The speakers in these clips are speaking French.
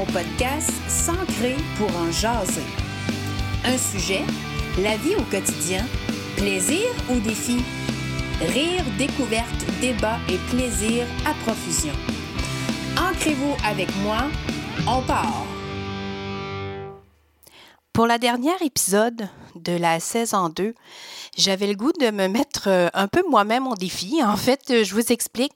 mon podcast S'ancrer pour en jaser. Un sujet, la vie au quotidien, plaisir ou défi, rire, découverte, débat et plaisir à profusion. Ancrez-vous avec moi, on part. Pour la dernière épisode de la saison 2, j'avais le goût de me mettre euh, un peu moi-même en défi. En fait, euh, je vous explique.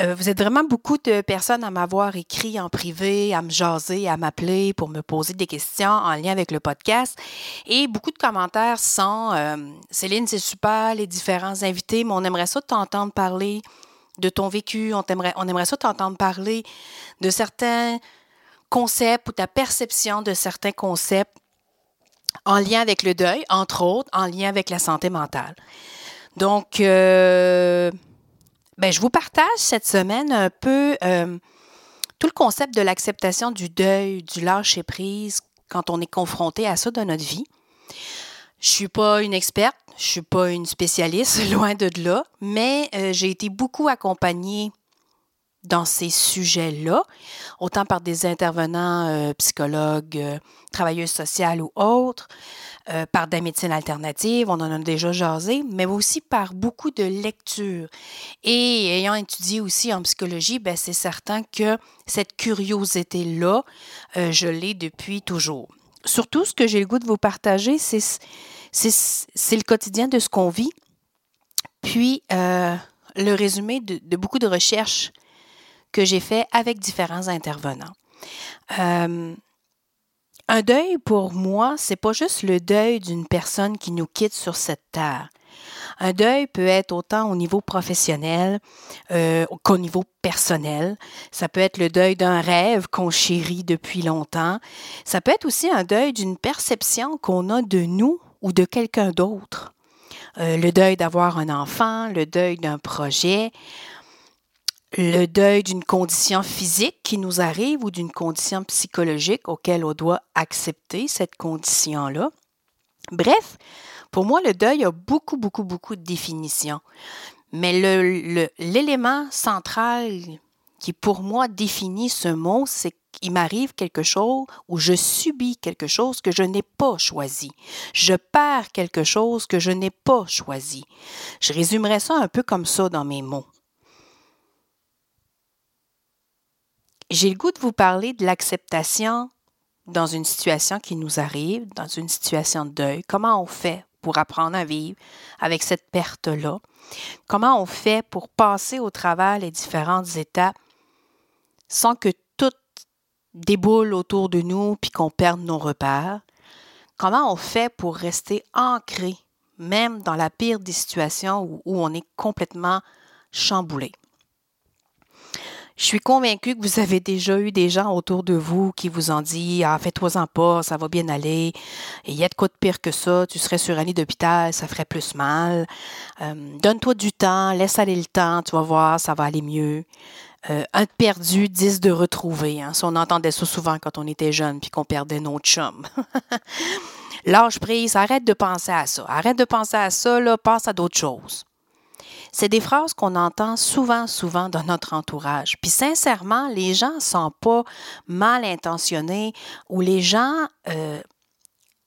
Euh, vous êtes vraiment beaucoup de personnes à m'avoir écrit en privé, à me jaser, à m'appeler pour me poser des questions en lien avec le podcast. Et beaucoup de commentaires sont Céline, c'est super, les différents invités, mais on aimerait ça t'entendre parler de ton vécu, on aimerait, on aimerait ça t'entendre parler de certains concepts ou ta perception de certains concepts en lien avec le deuil, entre autres, en lien avec la santé mentale. Donc, euh, ben, je vous partage cette semaine un peu euh, tout le concept de l'acceptation du deuil, du lâcher-prise quand on est confronté à ça dans notre vie. Je suis pas une experte, je suis pas une spécialiste, loin de là, mais euh, j'ai été beaucoup accompagnée dans ces sujets-là, autant par des intervenants euh, psychologues, euh, travailleuses sociales ou autres, euh, par des médecines alternatives, on en a déjà jasé, mais aussi par beaucoup de lectures. Et ayant étudié aussi en psychologie, ben, c'est certain que cette curiosité-là, je l'ai depuis toujours. Surtout, ce que j'ai le goût de vous partager, c'est, c'est, le quotidien de ce qu'on vit, puis le résumé de beaucoup de recherches que j'ai fait avec différents intervenants. Euh, un deuil, pour moi, c'est pas juste le deuil d'une personne qui nous quitte sur cette terre. Un deuil peut être autant au niveau professionnel euh, qu'au niveau personnel. Ça peut être le deuil d'un rêve qu'on chérit depuis longtemps. Ça peut être aussi un deuil d'une perception qu'on a de nous ou de quelqu'un d'autre. Euh, le deuil d'avoir un enfant, le deuil d'un projet, le deuil d'une condition physique qui nous arrive ou d'une condition psychologique auquel on doit accepter cette condition-là. Bref, pour moi, le deuil a beaucoup, beaucoup, beaucoup de définitions. Mais l'élément central qui, pour moi, définit ce mot, c'est qu'il m'arrive quelque chose ou je subis quelque chose que je n'ai pas choisi. Je perds quelque chose que je n'ai pas choisi. Je résumerai ça un peu comme ça dans mes mots. J'ai le goût de vous parler de l'acceptation dans une situation qui nous arrive, dans une situation de deuil. Comment on fait pour apprendre à vivre avec cette perte-là? Comment on fait pour passer au travers les différentes étapes sans que tout déboule autour de nous puis qu'on perde nos repères? Comment on fait pour rester ancré, même dans la pire des situations où, où on est complètement chamboulé? Je suis convaincue que vous avez déjà eu des gens autour de vous qui vous ont dit Ah, fais-toi-en pas, ça va bien aller. Il y a de quoi de pire que ça. Tu serais sur un lit d'hôpital, ça ferait plus mal. Euh, donne-toi du temps, laisse aller le temps, tu vas voir, ça va aller mieux. Euh, un perdu, dix de retrouvé. Hein. on entendait ça souvent quand on était jeune puis qu'on perdait nos chums. Lâche prise, arrête de penser à ça. Arrête de penser à ça, là, pense à d'autres choses. C'est des phrases qu'on entend souvent, souvent dans notre entourage. Puis sincèrement, les gens ne sont pas mal intentionnés ou les gens euh,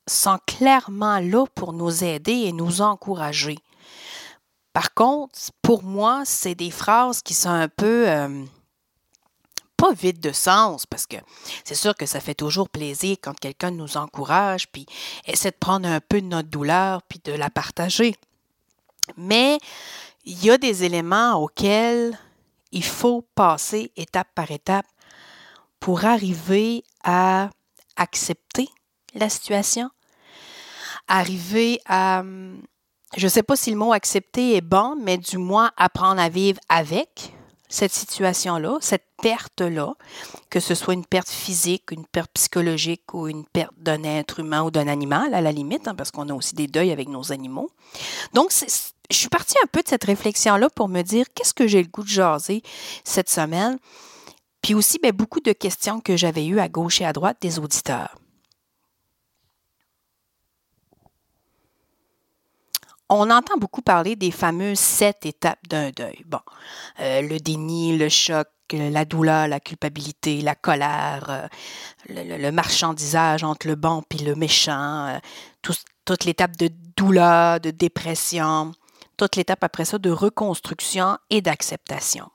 sont clairement là pour nous aider et nous encourager. Par contre, pour moi, c'est des phrases qui sont un peu... Euh, pas vides de sens, parce que c'est sûr que ça fait toujours plaisir quand quelqu'un nous encourage, puis essaie de prendre un peu de notre douleur, puis de la partager. Mais il y a des éléments auxquels il faut passer étape par étape pour arriver à accepter la situation, arriver à, je ne sais pas si le mot accepter est bon, mais du moins apprendre à vivre avec cette situation-là, cette perte-là, que ce soit une perte physique, une perte psychologique ou une perte d'un être humain ou d'un animal, à la limite, hein, parce qu'on a aussi des deuils avec nos animaux. Donc, je suis partie un peu de cette réflexion-là pour me dire qu'est-ce que j'ai le goût de jaser cette semaine? Puis aussi, bien, beaucoup de questions que j'avais eues à gauche et à droite des auditeurs. on entend beaucoup parler des fameuses sept étapes d'un deuil. Bon, euh, le déni, le choc, la douleur, la culpabilité, la colère, euh, le, marchandisage entre le bon et le méchant, euh, toute l'étape de douleur, de dépression, toute l'étape après ça de reconstruction et d'acceptation.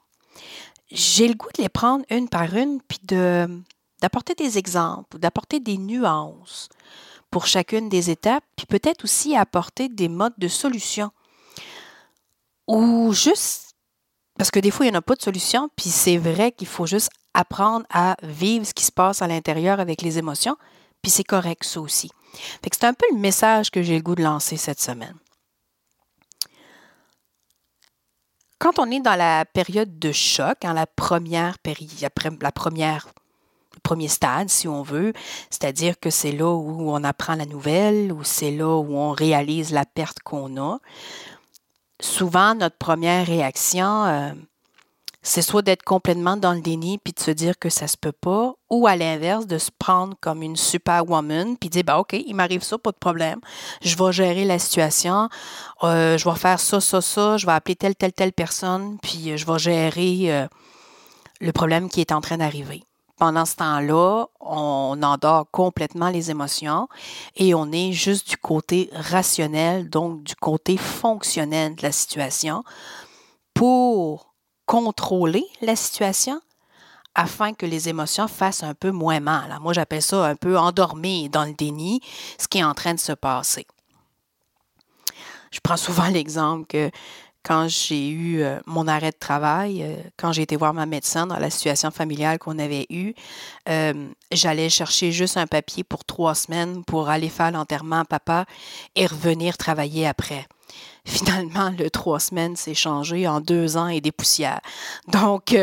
J'ai le goût de les prendre une par une, puis d'apporter des exemples, d'apporter des nuances pour chacune des étapes, puis peut-être aussi apporter des modes de solution. Ou juste, parce que des fois, il n'y en a pas de solution, puis c'est vrai qu'il faut juste apprendre à vivre ce qui se passe à l'intérieur avec les émotions, puis c'est correct ça aussi. C'est un peu le message que j'ai le goût de lancer cette semaine. Quand on est dans la période de choc, hein, la première période, la première premier stade, si on veut, c'est-à-dire que c'est là où on apprend la nouvelle, ou c'est là où on réalise la perte qu'on a. Souvent, notre première réaction, euh, c'est soit d'être complètement dans le déni puis de se dire que ça se peut pas, ou à l'inverse, de se prendre comme une superwoman puis dire, bah, OK, il m'arrive ça, pas de problème. Je vais gérer la situation. Euh, je vais faire ça, ça, ça. Je vais appeler telle, telle, telle personne, puis je vais gérer euh, le problème qui est en train d'arriver. Pendant ce temps-là, on endort complètement les émotions et on est juste du côté rationnel, donc du côté fonctionnel de la situation pour contrôler la situation afin que les émotions fassent un peu moins mal. Moi, j'appelle ça un peu endormir dans le déni, ce qui est en train de se passer. Je prends souvent l'exemple que quand j'ai eu euh, mon arrêt de travail, euh, quand j'ai été voir ma médecin dans la situation familiale qu'on avait eue, euh, j'allais chercher juste un papier pour trois semaines pour aller faire l'enterrement à papa et revenir travailler après. Finalement, le trois semaines s'est changé en deux ans et des poussières. Donc,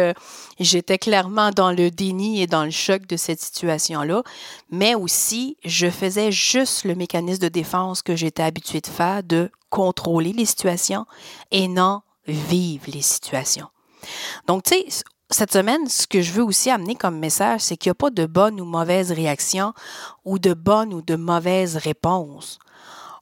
j'étais clairement dans le déni et dans le choc de cette situation-là, mais aussi, je faisais juste le mécanisme de défense que j'étais habituée de faire, de contrôler les situations et non vivre les situations. Donc, tu sais, cette semaine, ce que je veux aussi amener comme message, c'est qu'il n'y a pas de bonne ou mauvaise réaction ou de bonne ou de mauvaise réponse.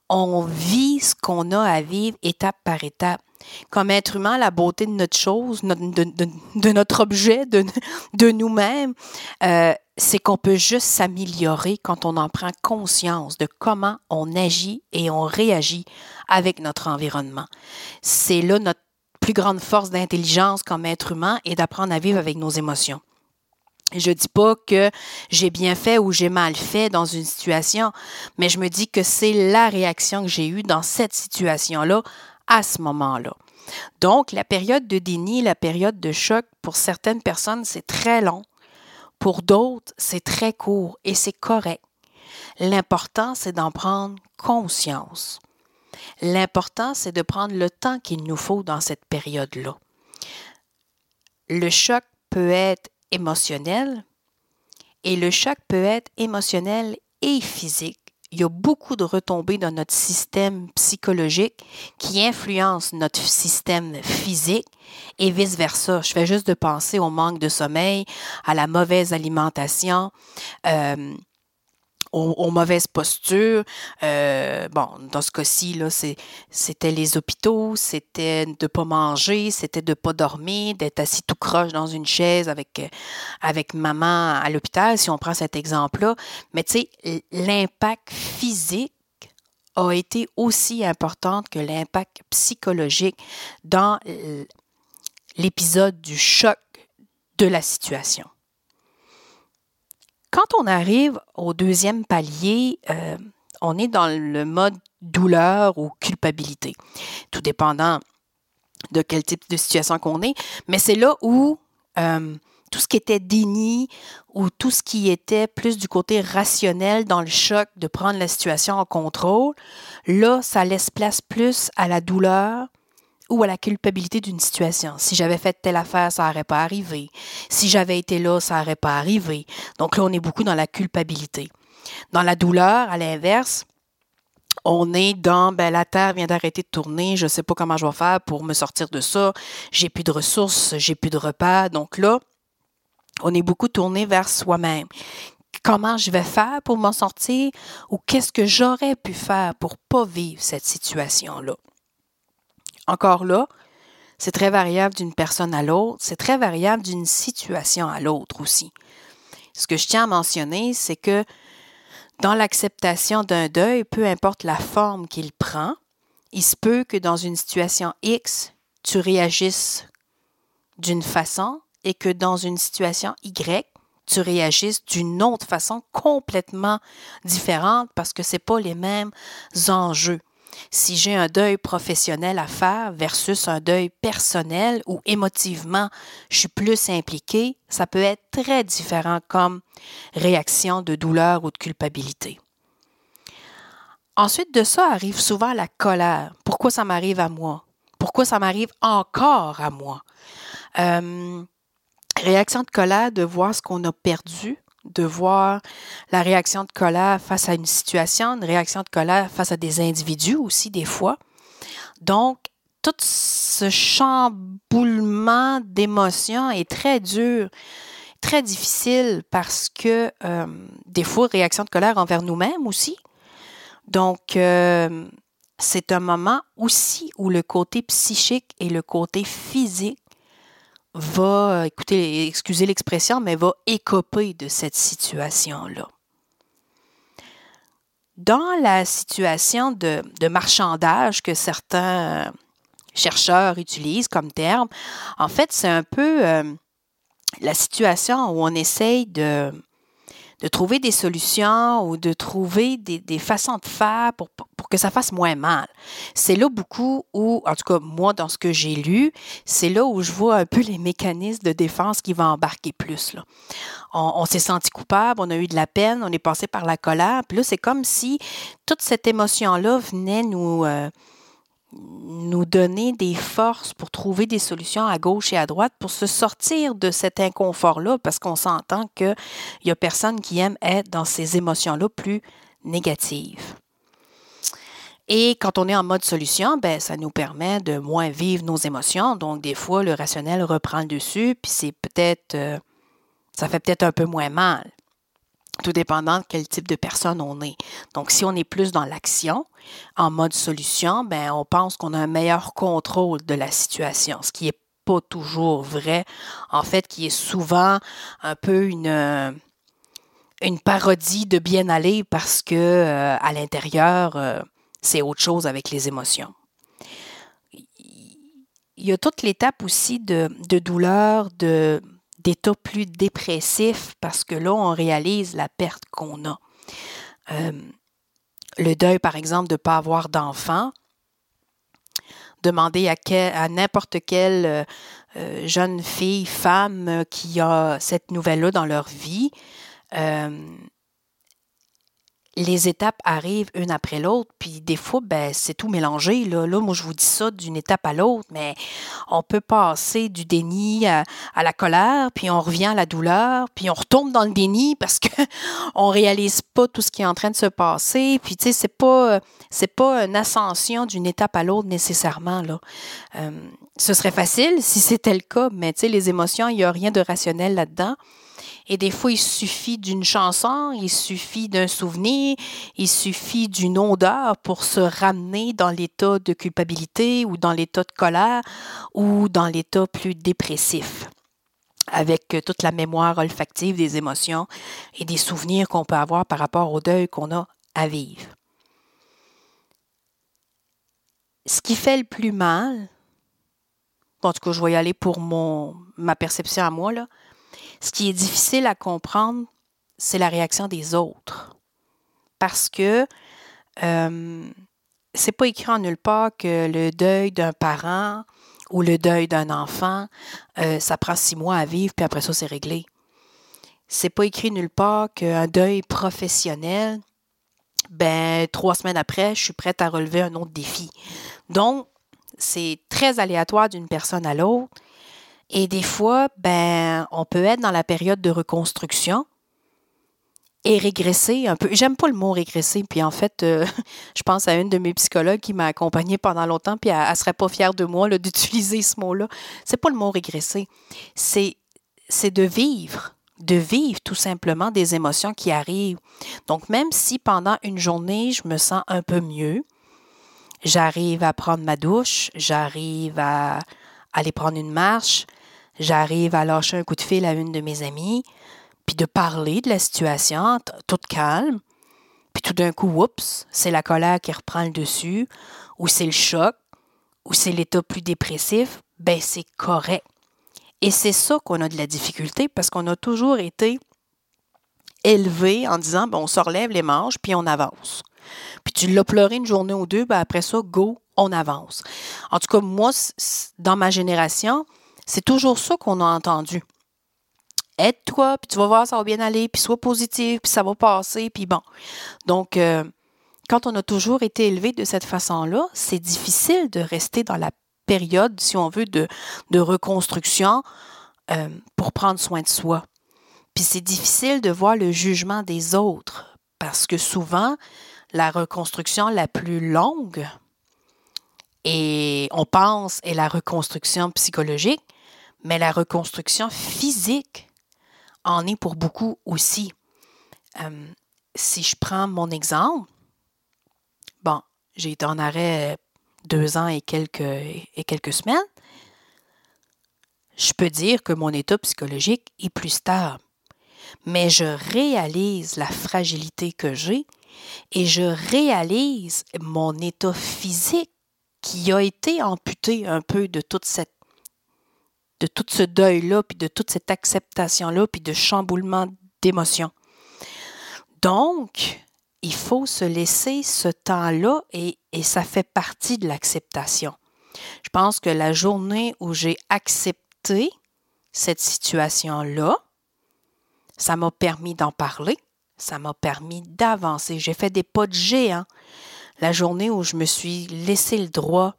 On vit ce qu'on a à vivre étape par étape. Comme être humain, la beauté de notre chose, de, notre objet, de, nous-mêmes, euh, c'est qu'on peut juste s'améliorer quand on en prend conscience de comment on agit et on réagit avec notre environnement. C'est là notre plus grande force d'intelligence comme être humain et d'apprendre à vivre avec nos émotions. Je dis pas que j'ai bien fait ou j'ai mal fait dans une situation, mais je me dis que c'est la réaction que j'ai eue dans cette situation-là à ce moment-là. Donc, la période de déni, la période de choc, pour certaines personnes, c'est très long pour d'autres, c'est très court et c'est correct. L'important, c'est d'en prendre conscience. L'important, c'est de prendre le temps qu'il nous faut dans cette période-là. Le choc peut être émotionnel et le choc peut être émotionnel et physique il y a beaucoup de retombées dans notre système psychologique qui influencent notre système physique et vice-versa. Je fais juste de penser au manque de sommeil, à la mauvaise alimentation, euh, aux, mauvaises postures. Euh, bon, dans ce cas-ci, c'était les hôpitaux, c'était de pas manger, c'était de pas dormir, d'être assis tout croche dans une chaise avec, euh, avec maman à l'hôpital, si on prend cet exemple-là. Mais tu sais, l'impact physique a été aussi important que l'impact psychologique dans l'épisode du choc de la situation. Quand on arrive au deuxième palier, euh, on est dans le mode douleur ou culpabilité, tout dépendant de quel type de situation qu'on est. Mais c'est là où euh, tout ce qui était déni ou tout ce qui était plus du côté rationnel dans le choc de prendre la situation en contrôle, là, ça laisse place plus à la douleur, ou à la culpabilité d'une situation. Si j'avais fait telle affaire, ça n'aurait pas arrivé. Si j'avais été là, ça n'aurait pas arrivé. Donc là, on est beaucoup dans la culpabilité. Dans la douleur, à l'inverse, on est dans ben, la Terre vient d'arrêter de tourner, je ne sais pas comment je vais faire pour me sortir de ça, j'ai plus de ressources, j'ai plus de repas. Donc là, on est beaucoup tourné vers soi-même. Comment je vais faire pour m'en sortir ou qu'est-ce que j'aurais pu faire pour pas vivre cette situation-là? Encore là, c'est très variable d'une personne à l'autre, c'est très variable d'une situation à l'autre aussi. Ce que je tiens à mentionner, c'est que dans l'acceptation d'un deuil, peu importe la forme qu'il prend, il se peut que dans une situation X, tu réagisses d'une façon et que dans une situation Y, tu réagisses d'une autre façon complètement différente parce que ce pas les mêmes enjeux. Si j'ai un deuil professionnel à faire versus un deuil personnel où émotivement je suis plus impliqué, ça peut être très différent comme réaction de douleur ou de culpabilité. Ensuite de ça arrive souvent la colère. Pourquoi ça m'arrive à moi? Pourquoi ça m'arrive encore à moi? Euh, réaction de colère de voir ce qu'on a perdu, de voir la réaction de colère face à une situation, une réaction de colère face à des individus aussi des fois. Donc, tout ce chamboulement d'émotions est très dur, très difficile parce que euh, des fois, réaction de colère envers nous-mêmes aussi. Donc, euh, c'est un moment aussi où le côté psychique et le côté physique va, euh, écoutez, excusez l'expression, mais va écoper de cette situation-là. Dans la situation de, marchandage que certains chercheurs utilisent comme terme, en fait, c'est un peu euh, la situation où on essaye de, de trouver des solutions ou de trouver des, façons de faire pour, pour, que ça fasse moins mal. C'est là beaucoup où, en tout cas moi dans ce que j'ai lu, c'est là où je vois un peu les mécanismes de défense qui vont embarquer plus. Là. On, s'est senti coupable, on a eu de la peine, on est passé par la colère, puis là c'est comme si toute cette émotion-là venait nous... Euh, nous donner des forces pour trouver des solutions à gauche et à droite pour se sortir de cet inconfort-là, parce qu'on s'entend qu'il n'y a personne qui aime être dans ces émotions-là plus négatives. Et quand on est en mode solution, ben, ça nous permet de moins vivre nos émotions. Donc, des fois, le rationnel reprend le dessus, puis c'est peut-être, euh, ça fait peut-être un peu moins mal tout dépendant de quel type de personne on est. Donc, si on est plus dans l'action, en mode solution, ben, on pense qu'on a un meilleur contrôle de la situation, ce qui n'est pas toujours vrai. En fait, qui est souvent un peu une, euh, une parodie de bien aller parce que euh, à l'intérieur, euh, c'est autre chose avec les émotions. Il y a toute l'étape aussi de, de douleur, de d'état plus dépressif parce que là, on réalise la perte qu'on a. Euh, le deuil, par exemple, de ne pas avoir d'enfant. Demander à, à n'importe quelle euh, euh, jeune fille, femme qui a cette nouvelle-là dans leur vie, les étapes arrivent une après l'autre, puis des fois, ben, c'est tout mélangé. Là. là, moi, je vous dis ça d'une étape à l'autre, mais on peut passer du déni à, la colère, puis on revient à la douleur, puis on retombe dans le déni parce qu'on ne réalise pas tout ce qui est en train de se passer. Puis, tu sais, c'est pas, c'est pas une ascension d'une étape à l'autre nécessairement. Là. Euh, ce serait facile si c'était le cas, mais tu sais, les émotions, il n'y a rien de rationnel là-dedans. Et des fois, il suffit d'une chanson, il suffit d'un souvenir, il suffit d'une odeur pour se ramener dans l'état de culpabilité ou dans l'état de colère ou dans l'état plus dépressif avec toute la mémoire olfactive des émotions et des souvenirs qu'on peut avoir par rapport au deuil qu'on a à vivre. Ce qui fait le plus mal, en tout cas, je vais y aller pour ma perception à moi, ce qui est difficile à comprendre, c'est la réaction des autres. Parce que euh, c'est pas écrit en nulle part que le deuil d'un parent ou le deuil d'un enfant, euh, ça prend six mois à vivre, puis après ça, c'est réglé. C'est pas écrit nulle part qu'un deuil professionnel, ben, trois semaines après, je suis prête à relever un autre défi. Donc, c'est très aléatoire d'une personne à l'autre. Et des fois, ben, on peut être dans la période de reconstruction et régresser un peu. J'aime pas le mot régresser. Puis en fait, euh, je pense à une de mes psychologues qui m'a accompagnée pendant longtemps, puis elle, ne serait pas fière de moi d'utiliser ce mot-là. C'est pas le mot régresser. C'est, c'est de vivre, de vivre tout simplement des émotions qui arrivent. Donc même si pendant une journée, je me sens un peu mieux, J'arrive à prendre ma douche, j'arrive à aller prendre une marche, j'arrive à lâcher un coup de fil à une de mes amies, puis de parler de la situation toute calme. Puis tout d'un coup, oups, c'est la colère qui reprend le dessus, ou c'est le choc, ou c'est l'état plus dépressif, ben c'est correct. Et c'est ça qu'on a de la difficulté parce qu'on a toujours été élevé en disant ben, on se relève les manches puis on avance. Puis tu l'as pleuré une journée ou deux, ben après ça, go, on avance. En tout cas, moi, dans ma génération, c'est toujours ça qu'on a entendu. Aide-toi, puis tu vas voir, ça va bien aller, puis sois positif, puis ça va passer, puis bon. Donc, euh, quand on a toujours été élevé de cette façon-là, c'est difficile de rester dans la période, si on veut, de, de reconstruction euh, pour prendre soin de soi. Puis c'est difficile de voir le jugement des autres parce que souvent, la reconstruction la plus longue, et on pense, est la reconstruction psychologique, mais la reconstruction physique en est pour beaucoup aussi. Euh, si je prends mon exemple, bon, j'ai été en arrêt deux ans et quelques, et quelques semaines, je peux dire que mon état psychologique est plus stable. Mais je réalise la fragilité que j'ai et je réalise mon état physique qui a été amputé un peu de toute cette de tout ce deuil-là, puis de toute cette acceptation-là, puis de chamboulement d'émotions. Donc, il faut se laisser ce temps-là et, ça fait partie de l'acceptation. Je pense que la journée où j'ai accepté cette situation-là, ça m'a permis d'en parler, ça m'a permis d'avancer. J'ai fait des pas de géant. La journée où je me suis laissé le droit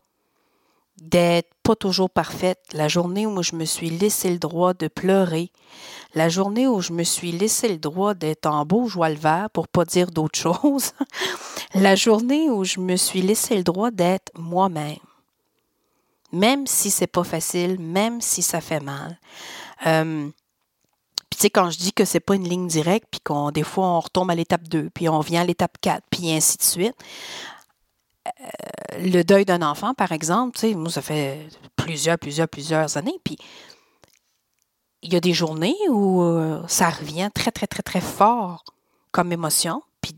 d'être pas toujours parfaite, la journée où je me suis laissé le droit de pleurer, la journée où je me suis laissé le droit d'être en beau joie le vert pour pas dire d'autre chose, la journée où je me suis laissé le droit d'être moi-même. Même si c'est pas facile, même si ça fait mal. Euh, puis tu sais, quand je dis que c'est pas une ligne directe, puis qu'on des fois on retombe à l'étape 2, puis on vient à l'étape 4, puis ainsi de suite, le deuil d'un enfant, par exemple, tu sais, moi, ça fait plusieurs, plusieurs, plusieurs années. Puis il y a des journées où euh, ça revient très, très, très, très fort comme émotion. Puis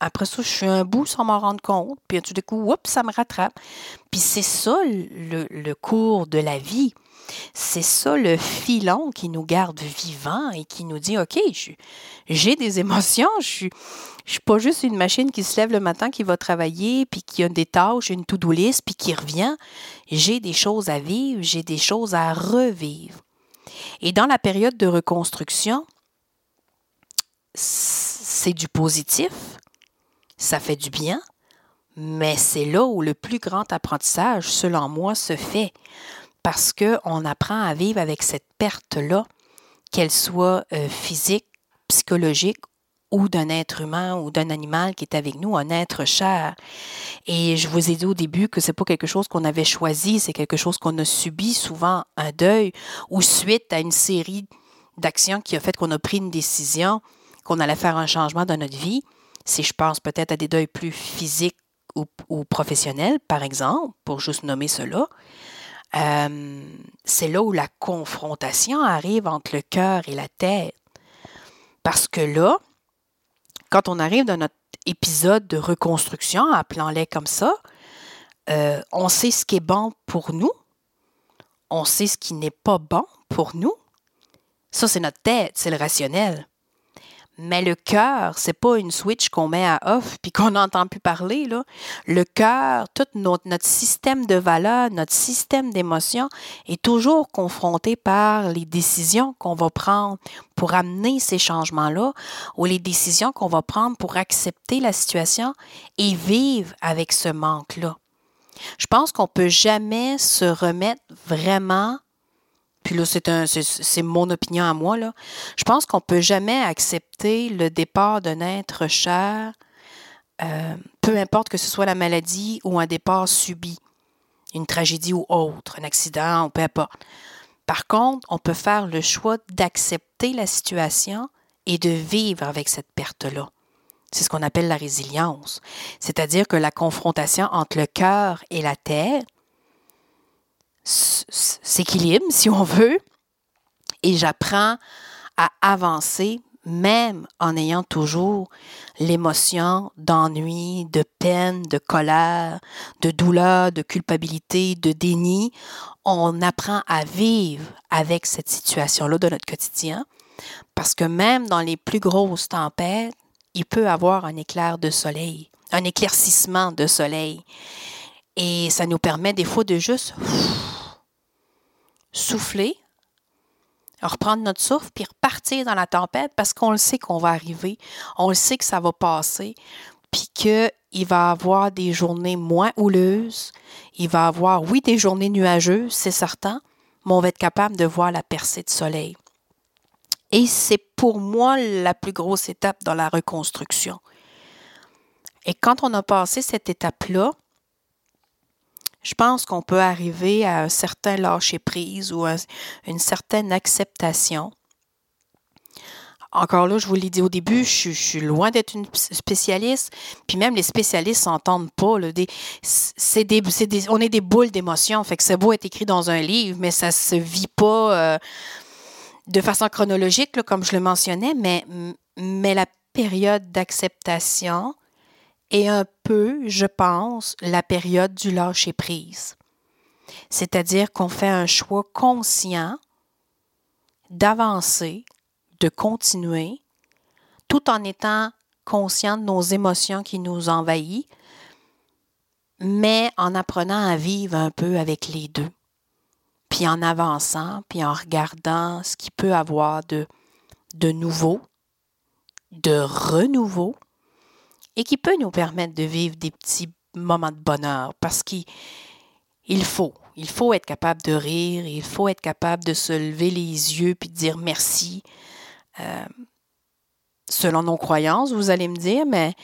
après ça, je suis un bout sans m'en rendre compte. Puis tout d'un coup, oups, ça me rattrape. Puis c'est ça le, le cours de la vie. C'est ça le filon qui nous garde vivants et qui nous dit, OK, j'ai des émotions, je suis, suis pas juste une machine qui se lève le matin, qui va travailler, puis qui a des tâches, une to-do list, puis qui revient. J'ai des choses à vivre, j'ai des choses à revivre. Et dans la période de reconstruction, c'est du positif, ça fait du bien, mais c'est là où le plus grand apprentissage, selon moi, se fait parce qu'on apprend à vivre avec cette perte-là, qu'elle soit euh, physique, psychologique ou d'un être humain ou d'un animal qui est avec nous, un être cher. Et je vous ai dit au début que c'est pas quelque chose qu'on avait choisi, c'est quelque chose qu'on a subi souvent un deuil ou suite à une série d'actions qui a fait qu'on a pris une décision qu'on allait faire un changement dans notre vie. Si je pense peut-être à des deuils plus physiques ou, ou professionnels, par exemple, pour juste nommer cela, euh, c'est là où la confrontation arrive entre le cœur et la tête. Parce que là, quand on arrive dans notre épisode de reconstruction, appelons-les comme ça, euh, on sait ce qui est bon pour nous, on sait ce qui n'est pas bon pour nous. Ça, c'est notre tête, c'est le rationnel. Mais le cœur, c'est pas une switch qu'on met à off puis qu'on n'entend plus parler. Là. Le cœur, tout notre, notre système de valeurs, notre système d'émotions est toujours confronté par les décisions qu'on va prendre pour amener ces changements-là ou les décisions qu'on va prendre pour accepter la situation et vivre avec ce manque-là. Je pense qu'on peut jamais se remettre vraiment puis là, c'est, mon opinion à moi. Je pense qu'on ne peut jamais accepter le départ d'un être cher, euh, peu importe que ce soit la maladie ou un départ subi, une tragédie ou autre, un accident ou peu importe. Par contre, on peut faire le choix d'accepter la situation et de vivre avec cette perte-là. C'est ce qu'on appelle la résilience. C'est-à-dire que la confrontation entre le cœur et la terre s'équilibre, si on veut, et j'apprends à avancer même en ayant toujours l'émotion d'ennui, de peine, de colère, de douleur, de culpabilité, de déni, on apprend à vivre avec cette situation-là de notre quotidien parce que même dans les plus grosses tempêtes, il peut avoir un éclair de soleil, un éclaircissement de soleil. Et ça nous permet des fois de juste souffler, reprendre notre souffle, puis repartir dans la tempête parce qu'on le sait qu'on va arriver, on le sait que ça va passer, puis qu'il va avoir des journées moins houleuses, il va avoir, oui, des journées nuageuses, c'est certain, mais on va être capable de voir la percée de soleil. Et c'est pour moi la plus grosse étape dans la reconstruction. Et quand on a passé cette étape-là, je pense qu'on peut arriver à un certain lâcher-prise ou à une certaine acceptation. Encore là, je vous l'ai dit au début, je, suis loin d'être une spécialiste. Puis même les spécialistes s'entendent pas. On est des boules d'émotions. Fait que c'est beau être écrit dans un livre, mais ça se vit pas euh, de façon chronologique, comme je le mentionnais. Mais la période d'acceptation, et un peu, je pense, la période du lâcher-prise. C'est-à-dire qu'on fait un choix conscient d'avancer, de continuer, tout en étant conscient de nos émotions qui nous envahissent, mais en apprenant à vivre un peu avec les deux, puis en avançant, puis en regardant ce qui peut avoir de, de nouveau, de renouveau, et qui peut nous permettre de vivre des petits moments de bonheur parce qu'il faut. Il faut être capable de rire, il faut être capable de se lever les yeux puis de dire merci. Euh, selon nos croyances, vous allez me dire, mais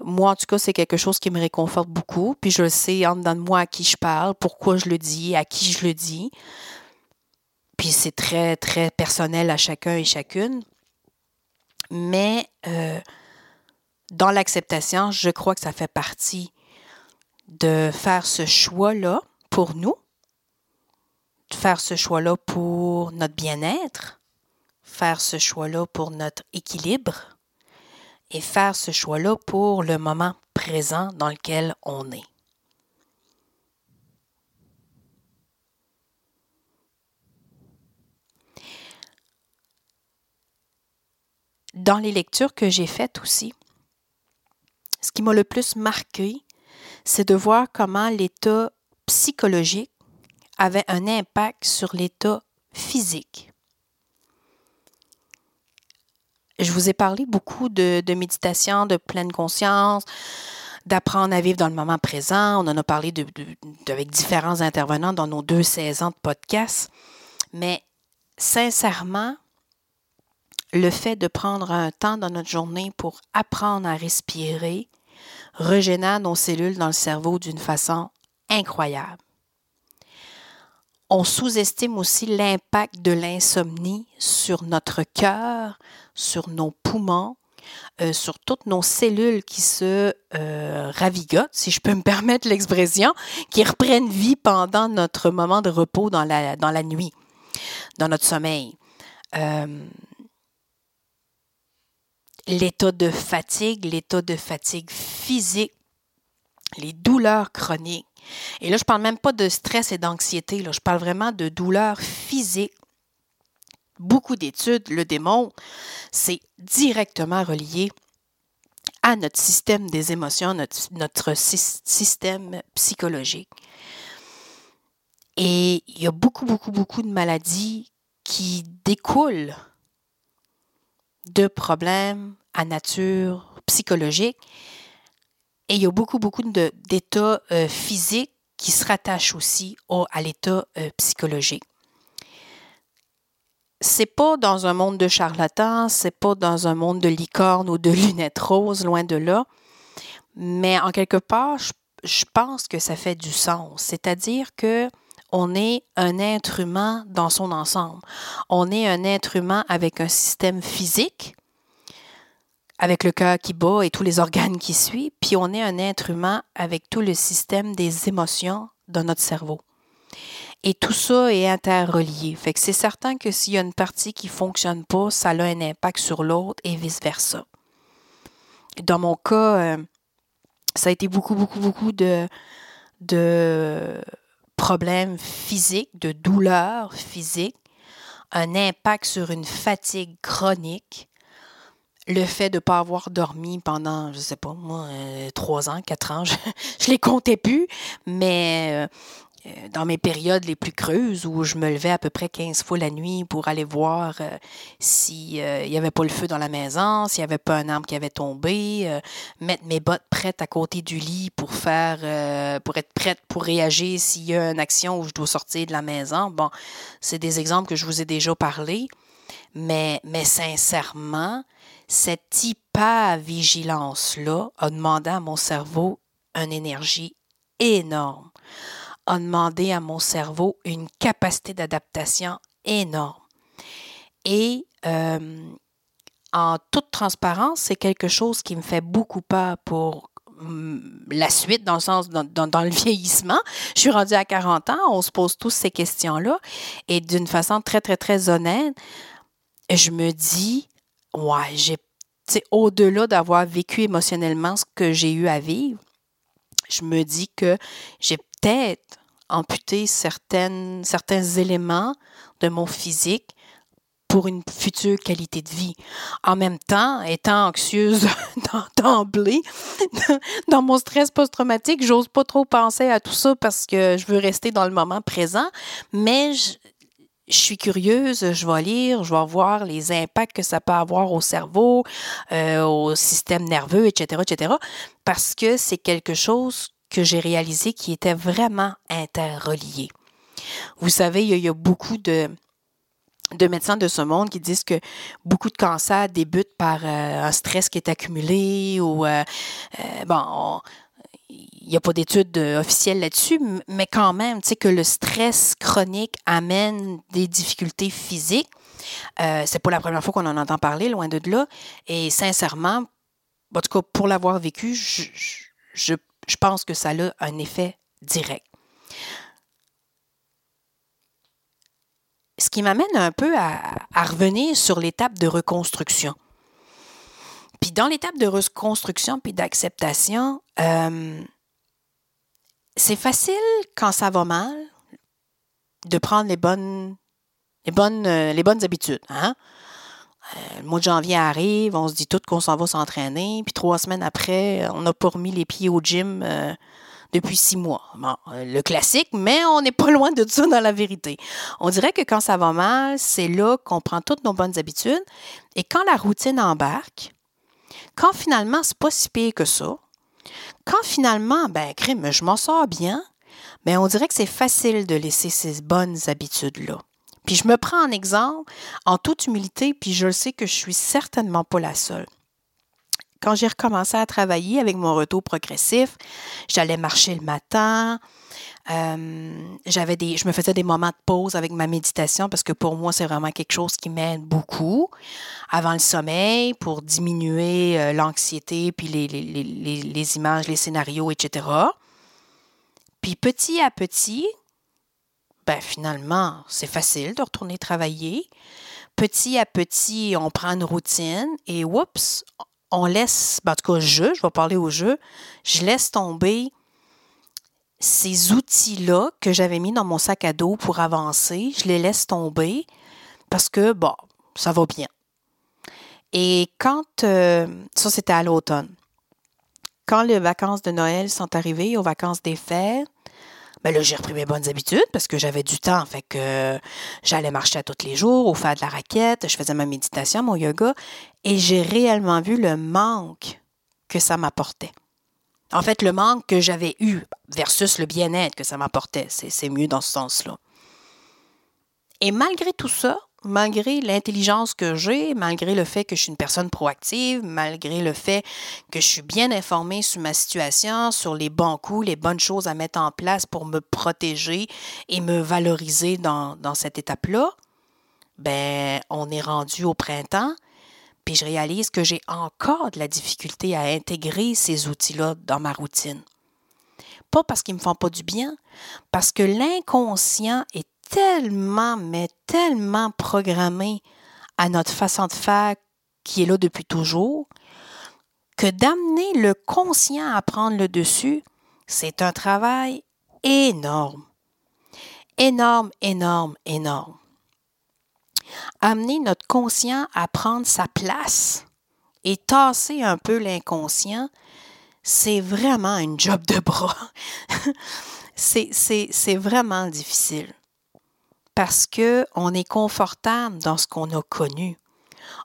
moi, en tout cas, c'est quelque chose qui me réconforte beaucoup. Puis je sais en dedans de moi à qui je parle, pourquoi je le dis, à qui je le dis. Puis c'est très, très personnel à chacun et chacune. Mais euh, dans l'acceptation, je crois que ça fait partie de faire ce choix-là pour nous, de faire ce choix-là pour notre bien-être, faire ce choix-là pour notre équilibre et faire ce choix-là pour le moment présent dans lequel on est. Dans les lectures que j'ai faites aussi, qui m'a le plus marqué, c'est de voir comment l'état psychologique avait un impact sur l'état physique. Je vous ai parlé beaucoup de, méditation, de pleine conscience, d'apprendre à vivre dans le moment présent. On en a parlé avec différents intervenants dans nos deux saisons de podcast. Mais sincèrement, le fait de prendre un temps dans notre journée pour apprendre à respirer régénère nos cellules dans le cerveau d'une façon incroyable. On sous-estime aussi l'impact de l'insomnie sur notre cœur, sur nos poumons, euh, sur toutes nos cellules qui se euh, ravigotent, si je peux me permettre l'expression, qui reprennent vie pendant notre moment de repos dans la, dans la nuit, dans notre sommeil. Euh, l'état de fatigue, l'état de fatigue physique, les douleurs chroniques. Et là, je ne parle même pas de stress et d'anxiété, je parle vraiment de douleurs physiques. Beaucoup d'études le démontrent, c'est directement relié à notre système des émotions, notre, notre système psychologique. Et il y a beaucoup, beaucoup, beaucoup de maladies qui découlent de problèmes à nature psychologique. Et il y a beaucoup, beaucoup d'états euh, physiques qui se rattachent aussi à l'état euh, psychologique. C'est pas dans un monde de charlatans, c'est pas dans un monde de licornes ou de lunettes roses, loin de là. Mais en quelque part, je pense que ça fait du sens. C'est-à-dire que on est un être humain dans son ensemble. On est un être humain avec un système physique, avec le cœur qui bat et tous les organes qui suivent, puis on est un être humain avec tout le système des émotions dans notre cerveau. Et tout ça est interrelié. Fait que c'est certain que s'il y a une partie qui ne fonctionne pas, ça a un impact sur l'autre et vice-versa. Dans mon cas, euh, ça a été beaucoup, beaucoup, beaucoup de, de problèmes physiques, de douleurs physiques, un impact sur une fatigue chronique, le fait de ne pas avoir dormi pendant, je ne sais pas, moi, euh, trois ans, quatre ans, je ne les comptais plus, mais euh, dans mes périodes les plus creuses où je me levais à peu près 15 fois la nuit pour aller voir euh, s'il euh, n'y avait pas le feu dans la maison, s'il n'y avait pas un arbre qui avait tombé, mettre mes bottes prêtes à côté du lit pour faire pour être prête pour réagir s'il y a une action où je dois sortir de la maison. Bon, c'est des exemples que je vous ai déjà parlé, mais, mais sincèrement, cette hyper-vigilance-là a demandé à mon cerveau une énergie énorme a demandé à mon cerveau une capacité d'adaptation énorme. Et euh, en toute transparence, c'est quelque chose qui me fait beaucoup peur pour mm, la suite, dans le sens, dans, le vieillissement. Je suis rendue à 40 ans, on se pose tous ces questions-là. Et d'une façon très, très, très honnête, je me dis, ouais, j'ai, au-delà d'avoir vécu émotionnellement ce que j'ai eu à vivre, je me dis que j'ai certaines, certains éléments de mon physique pour une future qualité de vie. En même temps, étant anxieuse d'emblée, dans mon stress post-traumatique, j'ose pas trop penser à tout ça parce que je veux rester dans le moment présent, mais je, suis curieuse, je vais lire, je vais voir les impacts que ça peut avoir au cerveau, euh, au système nerveux, etc., etc., parce que c'est quelque chose que j'ai réalisé qui était vraiment interrelié. Vous savez, il y a, beaucoup de, de médecins de ce monde qui disent que beaucoup de cancers débutent par euh, un stress qui est accumulé ou euh, euh, bon, il n'y a pas d'études officielles là-dessus, mais quand même, tu sais que le stress chronique amène des difficultés physiques. c'est pas la première fois qu'on en entend parler, loin de là. Et sincèrement, en tout cas, pour l'avoir vécu, je je pense que ça a un effet direct. Ce qui m'amène un peu à, revenir sur l'étape de reconstruction. Puis dans l'étape de reconstruction puis d'acceptation, euh, c'est facile quand ça va mal de prendre les bonnes, les bonnes, euh, les bonnes habitudes. Hein? Euh, le mois de janvier arrive, on se dit tout qu'on s'en va s'entraîner, puis trois semaines après, on n'a pas remis les pieds au gym euh, depuis six mois. Euh, le classique, mais on n'est pas loin de ça dans la vérité. On dirait que quand ça va mal, c'est là qu'on prend toutes nos bonnes habitudes, et quand la routine embarque, quand finalement c'est pas si pire que ça, quand finalement, ben, crime, je m'en sors bien, ben, on dirait que c'est facile de laisser ces bonnes habitudes-là. Puis je me prends en exemple en toute humilité, puis je sais que je suis certainement pas la seule. Quand j'ai recommencé à travailler avec mon retour progressif, j'allais marcher le matin, euh, j'avais des, je me faisais des moments de pause avec ma méditation parce que pour moi, c'est vraiment quelque chose qui m'aide beaucoup avant le sommeil pour diminuer euh, l'anxiété, puis les, les, les, les, images, les scénarios, etc. Puis petit à petit, ben finalement, c'est facile de retourner travailler. Petit à petit, on prend une routine et oups, on laisse, ben, en tout cas, je, je vais parler au jeu, je laisse tomber ces outils-là que j'avais mis dans mon sac à dos pour avancer, je les laisse tomber parce que, bon, ça va bien. Et quand, euh, ça c'était à l'automne, quand les vacances de Noël sont arrivées, aux vacances des fêtes, ben là, j'ai repris mes bonnes habitudes parce que j'avais du temps. Fait que j'allais marcher à tous les jours, au faire de la raquette, je faisais ma méditation, mon yoga, et j'ai réellement vu le manque que ça m'apportait. En fait, le manque que j'avais eu versus le bien-être que ça m'apportait, c'est mieux dans ce sens-là. Et malgré tout ça, malgré l'intelligence que j'ai, malgré le fait que je suis une personne proactive, malgré le fait que je suis bien informée sur ma situation, sur les bons coups, les bonnes choses à mettre en place pour me protéger et me valoriser dans, cette étape-là, ben, on est rendu au printemps. Puis je réalise que j'ai encore de la difficulté à intégrer ces outils-là dans ma routine. Pas parce qu'ils ne me font pas du bien, parce que l'inconscient est tellement, mais tellement programmé à notre façon de faire qui est là depuis toujours, que d'amener le conscient à prendre le dessus, c'est un travail énorme. Énorme, énorme, énorme. Amener notre conscient à prendre sa place et tasser un peu l'inconscient, c'est vraiment un job de bras. c'est vraiment difficile parce qu'on est confortable dans ce qu'on a connu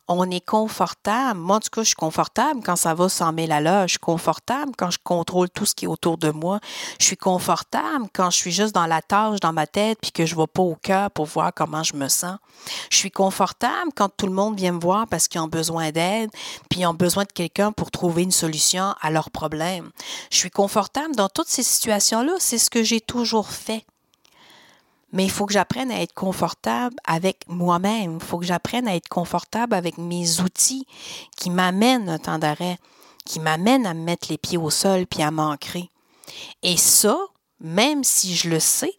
on est confortable. Moi, en tout cas, je suis confortable quand ça va 100 000 à l'heure. Je suis confortable quand je contrôle tout ce qui est autour de moi. Je suis confortable quand je suis juste dans la tâche, dans ma tête, puis que je ne vais pas au cœur pour voir comment je me sens. Je suis confortable quand tout le monde vient me voir parce qu'ils ont besoin d'aide, puis ils ont besoin de quelqu'un pour trouver une solution à leurs problèmes. Je suis confortable dans toutes ces situations-là. C'est ce que j'ai toujours fait. Mais il faut que j'apprenne à être confortable avec moi-même. Il faut que j'apprenne à être confortable avec mes outils qui m'amènent un temps d'arrêt, qui m'amènent à me mettre les pieds au sol puis à m'ancrer. Et ça, même si je le sais,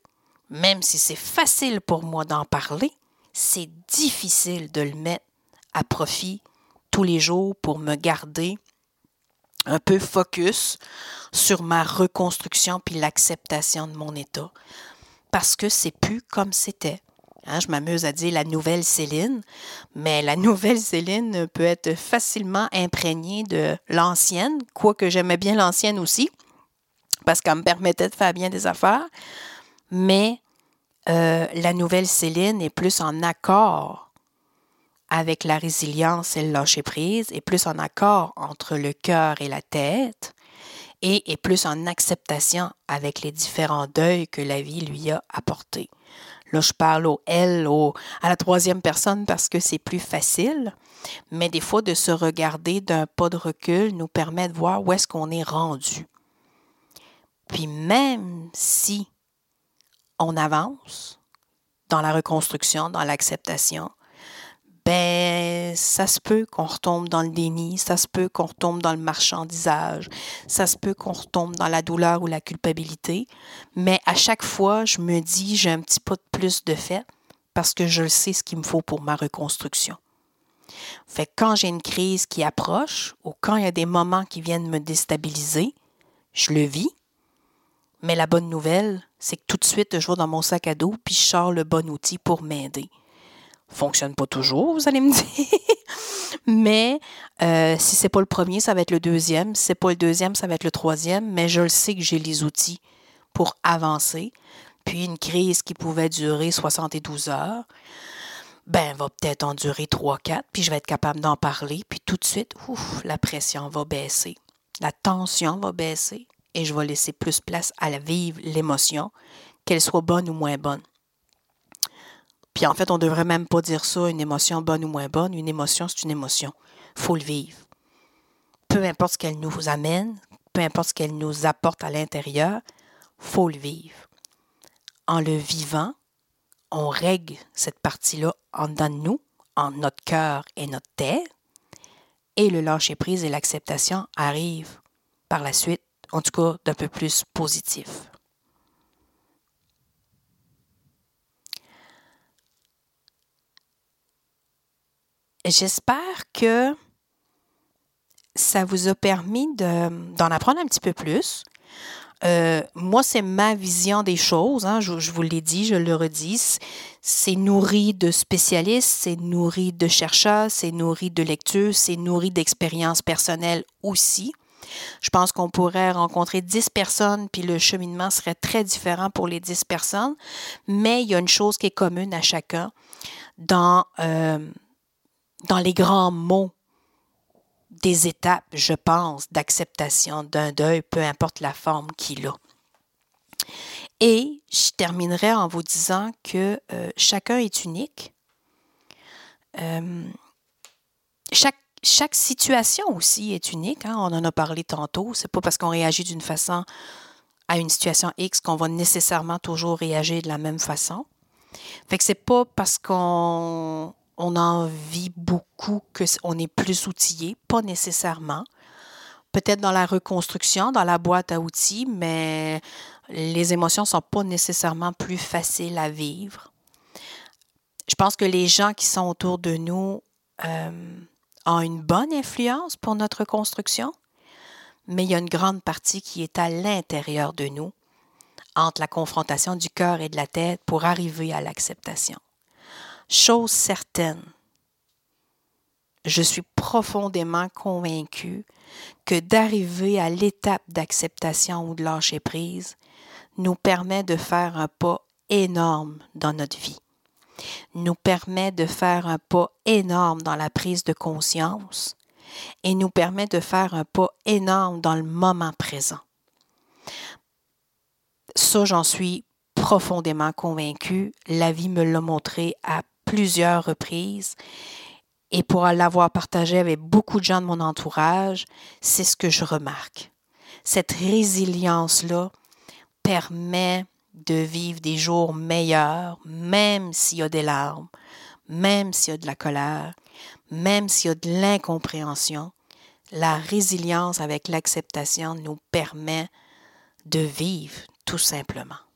même si c'est facile pour moi d'en parler, c'est difficile de le mettre à profit tous les jours pour me garder un peu focus sur ma reconstruction puis l'acceptation de mon état parce que c'est plus comme c'était. Hein, je m'amuse à dire la nouvelle Céline, mais la nouvelle Céline peut être facilement imprégnée de l'ancienne, quoique j'aimais bien l'ancienne aussi, parce qu'elle me permettait de faire bien des affaires. Mais euh, la nouvelle Céline est plus en accord avec la résilience et le lâcher-prise, est plus en accord entre le cœur et la tête, et est plus en acceptation avec les différents deuils que la vie lui a apportés. Là, je parle au elle, au, à la troisième personne parce que c'est plus facile, mais des fois, de se regarder d'un pas de recul nous permet de voir où est-ce qu'on est rendu. Puis même si on avance dans la reconstruction, dans l'acceptation, ben ça se peut qu'on retombe dans le déni, ça se peut qu'on retombe dans le marchandisage, ça se peut qu'on retombe dans la douleur ou la culpabilité, mais à chaque fois, je me dis j'ai un petit peu de plus de fait parce que je sais ce qu'il me faut pour ma reconstruction. Fait que quand j'ai une crise qui approche ou quand il y a des moments qui viennent me déstabiliser, je le vis. Mais la bonne nouvelle, c'est que tout de suite, je vais dans mon sac à dos puis je sors le bon outil pour m'aider fonctionne pas toujours, vous allez me dire. mais euh, si c'est pas le premier, ça va être le deuxième. Si c'est pas le deuxième, ça va être le troisième. Mais je le sais que j'ai les outils pour avancer. Puis une crise qui pouvait durer 72 heures, ben, va peut-être en durer 3-4, puis je vais être capable d'en parler. Puis tout de suite, ouf, la pression va baisser. La tension va baisser et je vais laisser plus place à la vivre l'émotion, qu'elle soit bonne ou moins bonne. Puis en fait, on ne devrait même pas dire ça, une émotion bonne ou moins bonne. Une émotion, c'est une émotion. Il faut le vivre. Peu importe ce qu'elle nous amène, peu importe ce qu'elle nous apporte à l'intérieur, faut le vivre. En le vivant, on règle cette partie-là en dedans de nous, en notre cœur et notre tête, et le lâcher-prise et l'acceptation arrivent par la suite, en tout cas d'un peu plus positif. J'espère que ça vous a permis d'en apprendre un petit peu plus. Euh, moi, c'est ma vision des choses. Hein. je, vous l'ai dit, je le redis. C'est nourri de spécialistes, c'est nourri de chercheurs, c'est nourri de lectures, c'est nourri d'expériences personnelles aussi. Je pense qu'on pourrait rencontrer 10 personnes, puis le cheminement serait très différent pour les 10 personnes, mais il y a une chose qui est commune à chacun dans, euh, dans les grands mots des étapes, je pense, d'acceptation d'un deuil, peu importe la forme qu'il a. Et je terminerai en vous disant que euh, chacun est unique. Euh, chaque, chaque, situation aussi est unique. Hein. On en a parlé tantôt. C'est pas parce qu'on réagit d'une façon à une situation X qu'on va nécessairement toujours réagir de la même façon. Fait que c'est pas parce qu'on on en vit beaucoup qu'on est plus outillé, pas nécessairement. Peut-être dans la reconstruction, dans la boîte à outils, mais les émotions ne sont pas nécessairement plus faciles à vivre. Je pense que les gens qui sont autour de nous euh, ont une bonne influence pour notre construction, mais il y a une grande partie qui est à l'intérieur de nous, entre la confrontation du cœur et de la tête pour arriver à l'acceptation. Chose certaine, je suis profondément convaincue que d'arriver à l'étape d'acceptation ou de lâcher prise nous permet de faire un pas énorme dans notre vie, nous permet de faire un pas énorme dans la prise de conscience et nous permet de faire un pas énorme dans le moment présent. Ça, j'en suis profondément convaincue. La vie me l'a montré à plusieurs reprises. Et pour l'avoir partagé avec beaucoup de gens de mon entourage, c'est ce que je remarque. Cette résilience-là permet de vivre des jours meilleurs, même s'il y a des larmes, même s'il y a de la colère, même s'il y a de l'incompréhension. La résilience avec l'acceptation nous permet de vivre tout simplement.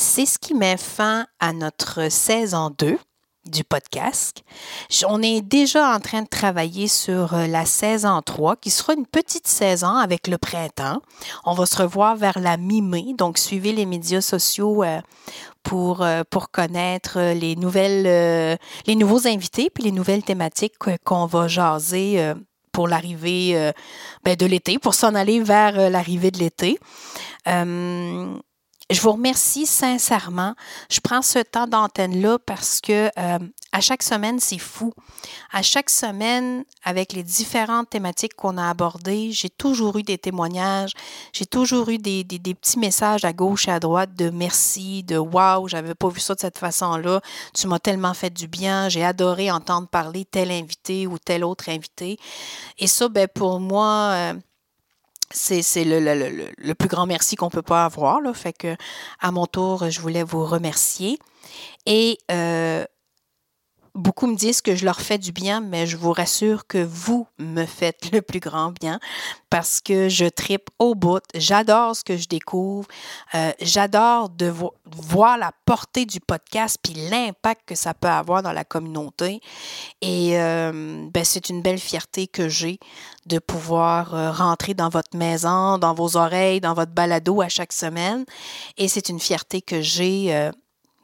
C'est ce qui met fin à notre saison 2 du podcast. On est déjà en train de travailler sur euh, la saison 3, qui sera une petite saison avec le printemps. On va se revoir vers la mi-mai, donc suivez les médias sociaux euh, pour, euh, pour connaître les nouveaux invités puis les nouvelles thématiques qu'on va jaser pour l'arrivée ben, de l'été, pour s'en aller vers l'arrivée de l'été. Je vous remercie sincèrement. Je prends ce temps d'antenne-là parce que euh, à chaque semaine, c'est fou. À chaque semaine, avec les différentes thématiques qu'on a abordées, j'ai toujours eu des témoignages, j'ai toujours eu des, des, petits messages à gauche et à droite de merci, de waouh, j'avais pas vu ça de cette façon-là, tu m'as tellement fait du bien, j'ai adoré entendre parler tel invité ou tel autre invité. Et ça, ben, pour moi, euh, c'est le, le, le, plus grand merci qu'on peut pas avoir. Là. Fait que, à mon tour, je voulais vous remercier. Et euh, beaucoup me disent que je leur fais du bien, mais je vous rassure que vous me faites le plus grand bien parce que je tripe au bout. J'adore ce que je découvre. Euh, j'adore de voir la portée du podcast puis l'impact que ça peut avoir dans la communauté. Et euh, ben, c'est une belle fierté que j'ai de pouvoir euh, rentrer dans votre maison, dans vos oreilles, dans votre balado à chaque semaine. Et c'est une fierté que j'ai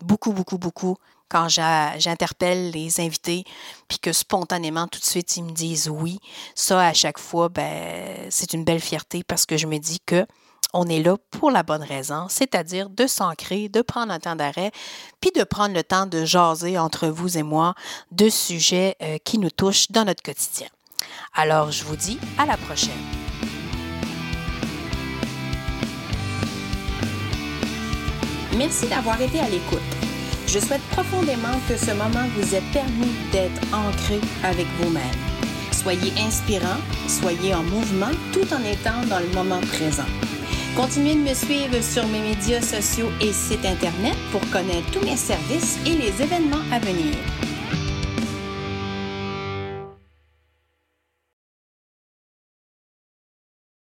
beaucoup, beaucoup, beaucoup quand j'interpelle les invités, puis que spontanément, tout de suite, ils me disent oui. Ça, à chaque fois, ben, c'est une belle fierté parce que je me dis que on est là pour la bonne raison, c'est-à-dire de s'ancrer, de prendre un temps d'arrêt, puis de prendre le temps de jaser entre vous et moi de sujets euh, qui nous touchent dans notre quotidien. Alors, je vous dis à la prochaine. Merci d'avoir été à l'écoute. Je souhaite profondément que ce moment vous ait permis d'être ancré avec vous-même. Soyez inspirant, soyez en mouvement tout en étant dans le moment présent. Continuez de me suivre sur mes médias sociaux et sites Internet pour connaître tous mes services et les événements à venir.